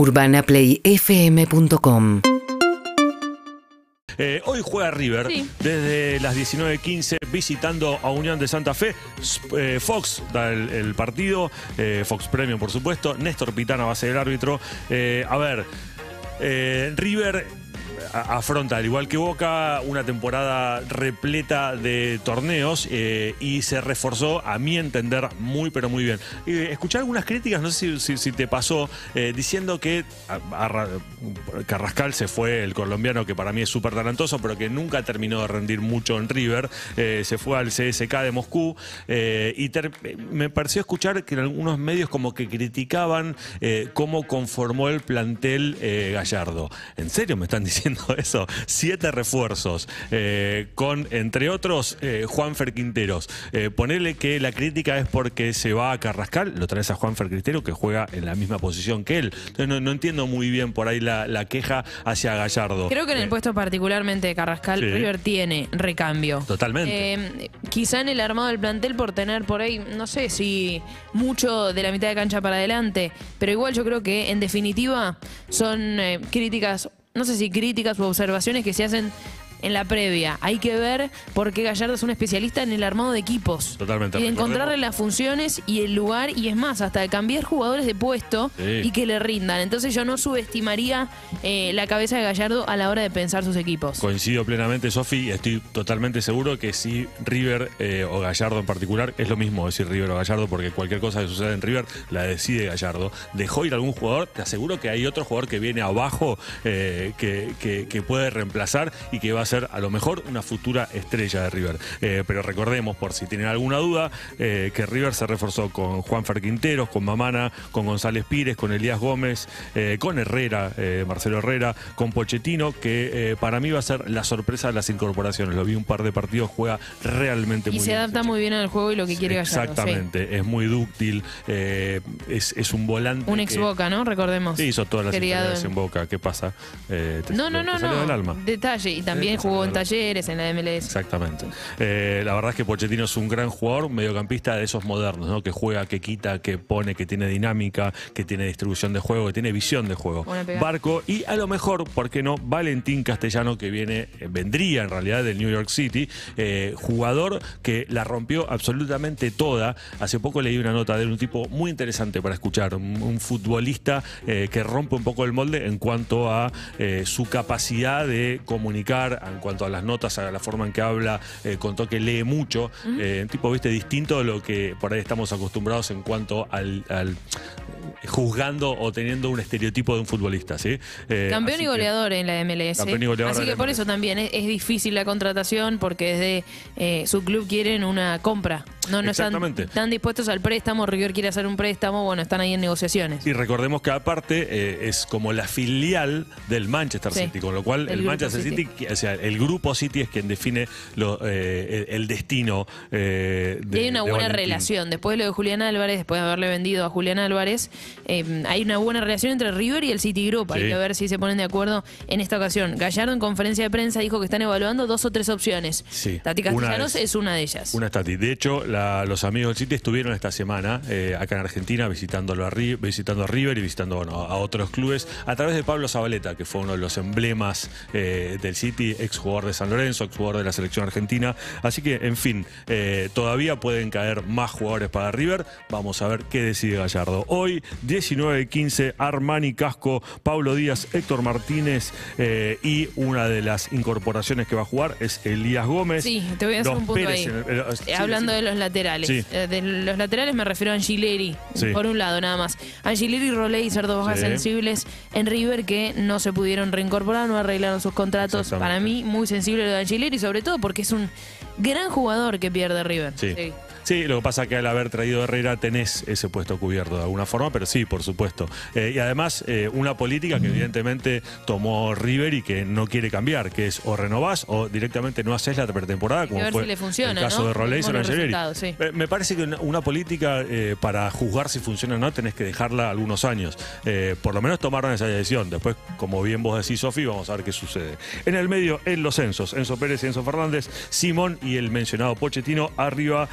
UrbanaPlayFM.com Eh, hoy juega River Sí. desde las 19.15 visitando a Unión de Santa Fe. Eh, Fox da el, el partido, eh, Fox Premium por supuesto. Néstor Pitana va a ser el árbitro. Eh, a ver, eh, River afronta, al igual que Boca, una temporada repleta de torneos eh, y se reforzó, a mi entender, muy pero muy bien. Eh, escuché algunas críticas, no sé si, te pasó, eh, diciendo que Carrascal se fue, el colombiano que para mí es súper talentoso, pero que nunca terminó de rendir mucho en River, eh, se fue al CSK de Moscú y me pareció escuchar que en algunos medios como que criticaban cómo conformó el plantel Gallardo. ¿En serio me están diciendo eso? Siete refuerzos, eh, con, entre otros, eh, Juanfer Quinteros. Eh, ponele que la crítica es porque se va a Carrascal, lo traes a Juanfer Quintero que juega en la misma posición que él. Entonces no, no entiendo muy bien por ahí la, la queja hacia Gallardo. Creo que en el Eh, puesto particularmente de Carrascal, Sí. River tiene recambio. Totalmente. Eh, quizá en el armado del plantel por tener por ahí, no sé si mucho de la mitad de cancha para adelante, pero igual yo creo que en definitiva son críticas, no sé si críticas o observaciones que se hacen en la previa. Hay que ver por qué Gallardo es un especialista en el armado de equipos. Totalmente. Y de encontrarle las funciones y el lugar, y es más, hasta de cambiar jugadores de puesto Sí. y que le rindan. Entonces yo no subestimaría eh, la cabeza de Gallardo a la hora de pensar sus equipos. Coincido plenamente, Sofi, estoy totalmente seguro que si River eh, o Gallardo en particular, es lo mismo decir River o Gallardo, porque cualquier cosa que suceda en River la decide Gallardo. Dejó ir algún jugador, te aseguro que hay otro jugador que viene abajo eh, que, que- que puede reemplazar y que va a ser a lo mejor una futura estrella de River. Eh, pero recordemos, por si tienen alguna duda, eh, que River se reforzó con Juan Quinteros, con Mamana, con González Pires, con Elías Gómez, eh, con Herrera, Marcelo Herrera, con Pochettino, que para mí va a ser la sorpresa de las incorporaciones. Lo vi un par de partidos, juega realmente Y muy se bien. adapta muy bien al juego y lo que quiere Gallardo. sí. Exactamente, es muy dúctil, es, es un volante. Un ex Boca, ¿no? Recordemos. Sí, hizo todas las en Boca. ¿Qué pasa? Te- No, no, no, del no. alma. Detalle. Y también jugó en talleres, en la MLS. Exactamente. Eh, la verdad es que Pochettino es un gran jugador, un mediocampista de esos modernos, ¿no? Que juega, que quita, que pone, que tiene dinámica, que tiene distribución de juego, que tiene visión de juego. Barco y a lo mejor, ¿por qué no? Valentín Castellano, que viene, eh, vendría en realidad del New York City, eh, jugador que la rompió absolutamente toda. Hace poco leí una nota de un tipo muy interesante para escuchar, un, un futbolista eh, que rompe un poco el molde en cuanto a su capacidad de comunicar, en cuanto a las notas, a la forma en que habla, eh, contó que lee mucho, eh, un tipo, viste, distinto de lo que por ahí estamos acostumbrados en cuanto al, al- juzgando o teniendo un estereotipo de un futbolista, ¿sí? Eh, Campeón y que- goleador en la MLS. Campeón y goleador Así que por MLS. eso también es, es difícil la contratación porque desde eh, su club quieren una compra. No, no están dispuestos al préstamo. River quiere hacer un préstamo. Bueno, están ahí en negociaciones. Y recordemos que aparte eh, es como la filial del Manchester Sí, City, con lo cual el Manchester City. City, o sea, el grupo City es quien define lo, eh, el, el destino eh, de Y hay una de buena Valentín. relación. Después de lo de Julián Álvarez, después de haberle vendido a Julián Álvarez, eh, hay una buena relación entre River y el City Group. Hay Sí. que ver si se ponen de acuerdo en esta ocasión. Gallardo en conferencia de prensa dijo que están evaluando dos o tres opciones. Sí, Tati una Castellanos es- es una de ellas. Una Tati. De hecho, la- los amigos del City estuvieron esta semana eh, acá en Argentina visitándolo a visitando a River y visitando bueno, a otros clubes a través de Pablo Zabaleta, que fue uno de los emblemas eh, del City, exjugador de San Lorenzo, exjugador de la selección argentina. Así que, en fin, eh, todavía pueden caer más jugadores para River. Vamos a ver qué decide Gallardo. Hoy, 19-15, Armani Casco, Pablo Díaz, Héctor Martínez eh, y una de las incorporaciones que va a jugar es Elías Gómez. Sí, te voy a hacer Los un punto Pérez ahí. el- eh, sí, Hablando sí. de los laterales. De los laterales me refiero a Angileri, por un lado nada más. Angileri, Roley y bajas Sí. sensibles en River que no se pudieron reincorporar, no arreglaron sus contratos. Para mí, muy sensible lo de Angileri, sobre todo porque es un gran jugador que pierde River. Sí. Sí, lo que pasa es que al haber traído a Herrera tenés ese puesto cubierto de alguna forma, pero sí, por supuesto. Eh, y además, eh, una política que evidentemente tomó River y que no quiere cambiar, que es o renovás o directamente no haces la pretemporada, como fue si le funciona, el caso ¿no? de Roley Vemos o resultados, sí. Eh, Me parece que una, una política para juzgar si funciona o no tenés que dejarla algunos años. Por lo menos tomaron esa decisión. Después, como bien vos decís, Sofi, vamos a ver qué sucede. En el medio, en los censos, Enzo Pérez y Enzo Fernández, Simón y el mencionado Pochettino. Arriba,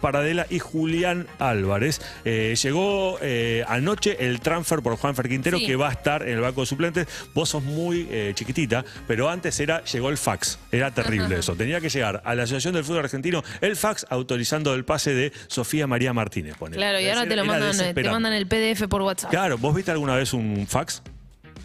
Paradela y Julián Álvarez. Eh, llegó eh, anoche el transfer por Juanfer Quintero Sí. que va a estar en el banco de suplentes. Vos sos muy eh, chiquitita, pero antes era llegó el fax. Era terrible eso. Tenía que llegar a la Asociación del Fútbol Argentino el fax autorizando el pase de Sofía María Martínez. ponele. Claro, y ahora te lo mandan, te mandan el PDF por WhatsApp. Claro, ¿vos viste alguna vez un fax?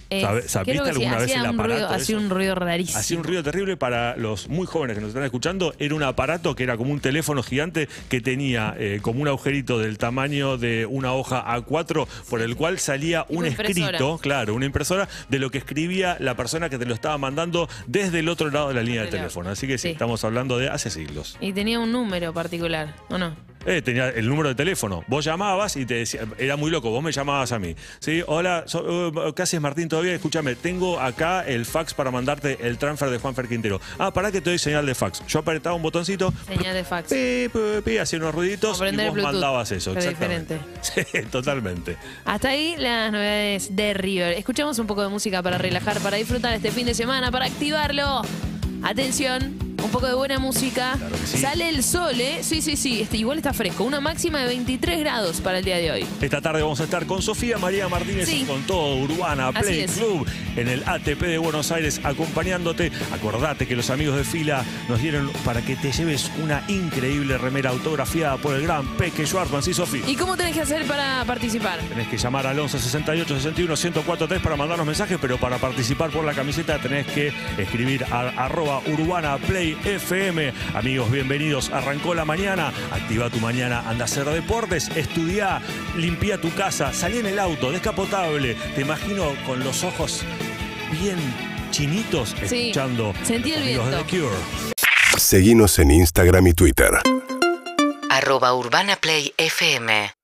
Eh, ¿Sabe- sabiste alguna vez el aparato hacía un ruido rarísimo. Hacía un ruido terrible para los muy jóvenes que nos están escuchando. Era un aparato que era como un teléfono gigante que tenía eh, como un agujerito del tamaño de una hoja A4 por el cual salía un impresora. escrito, claro, una impresora de lo que escribía la persona que te lo estaba mandando desde el otro lado de la línea de teléfono. Así que sí, Sí. estamos hablando de hace siglos. Y tenía un número particular, ¿o no? Eh, tenía el número de teléfono. Vos llamabas y te decía, era muy loco, vos me llamabas a mí. Sí, hola, so- uh, ¿qué haces Martín todavía? Escúchame, tengo acá el fax para mandarte el transfer de Juan Fer Quintero. Ah, pará que te doy señal de fax. Yo apretaba un botoncito. Señal de fax. Pi, pi, pi, hacía unos ruiditos y vos mandabas eso. pero exactamente. Sí, totalmente. Hasta ahí las novedades de River. Escuchamos un poco de música para relajar, para disfrutar este fin de semana, para activarlo. Atención, un poco de buena música. Claro que sí. Sale el sol, ¿eh? Sí, sí, sí. Este, igual está fresco. Una máxima de 23 grados para el día de hoy. Esta tarde vamos a estar con Sofía María Martínez Sí. y con todo Urbana Play. Club en el ATP de Buenos Aires acompañándote. Acordate que los amigos de fila nos dieron para que te lleves una increíble remera autografiada por el gran Peque Schwartzman. Sí, Sofía. ¿Y cómo tenés que hacer para participar? Tenés que llamar al 11 68 61 1043 para mandarnos mensajes, pero para participar por la camiseta tenés que escribir a arroba Urbana Play FM. Amigos, bienvenidos. Arrancó la mañana. Activa tu mañana. Anda a hacer deportes. Estudia. Limpia tu casa. Salí en el auto. Descapotable. Te imagino con los ojos bien chinitos Sí, escuchando sentí el amigos de viento. The Cure. Seguinos en Instagram y Twitter. arroba Urbana Play FM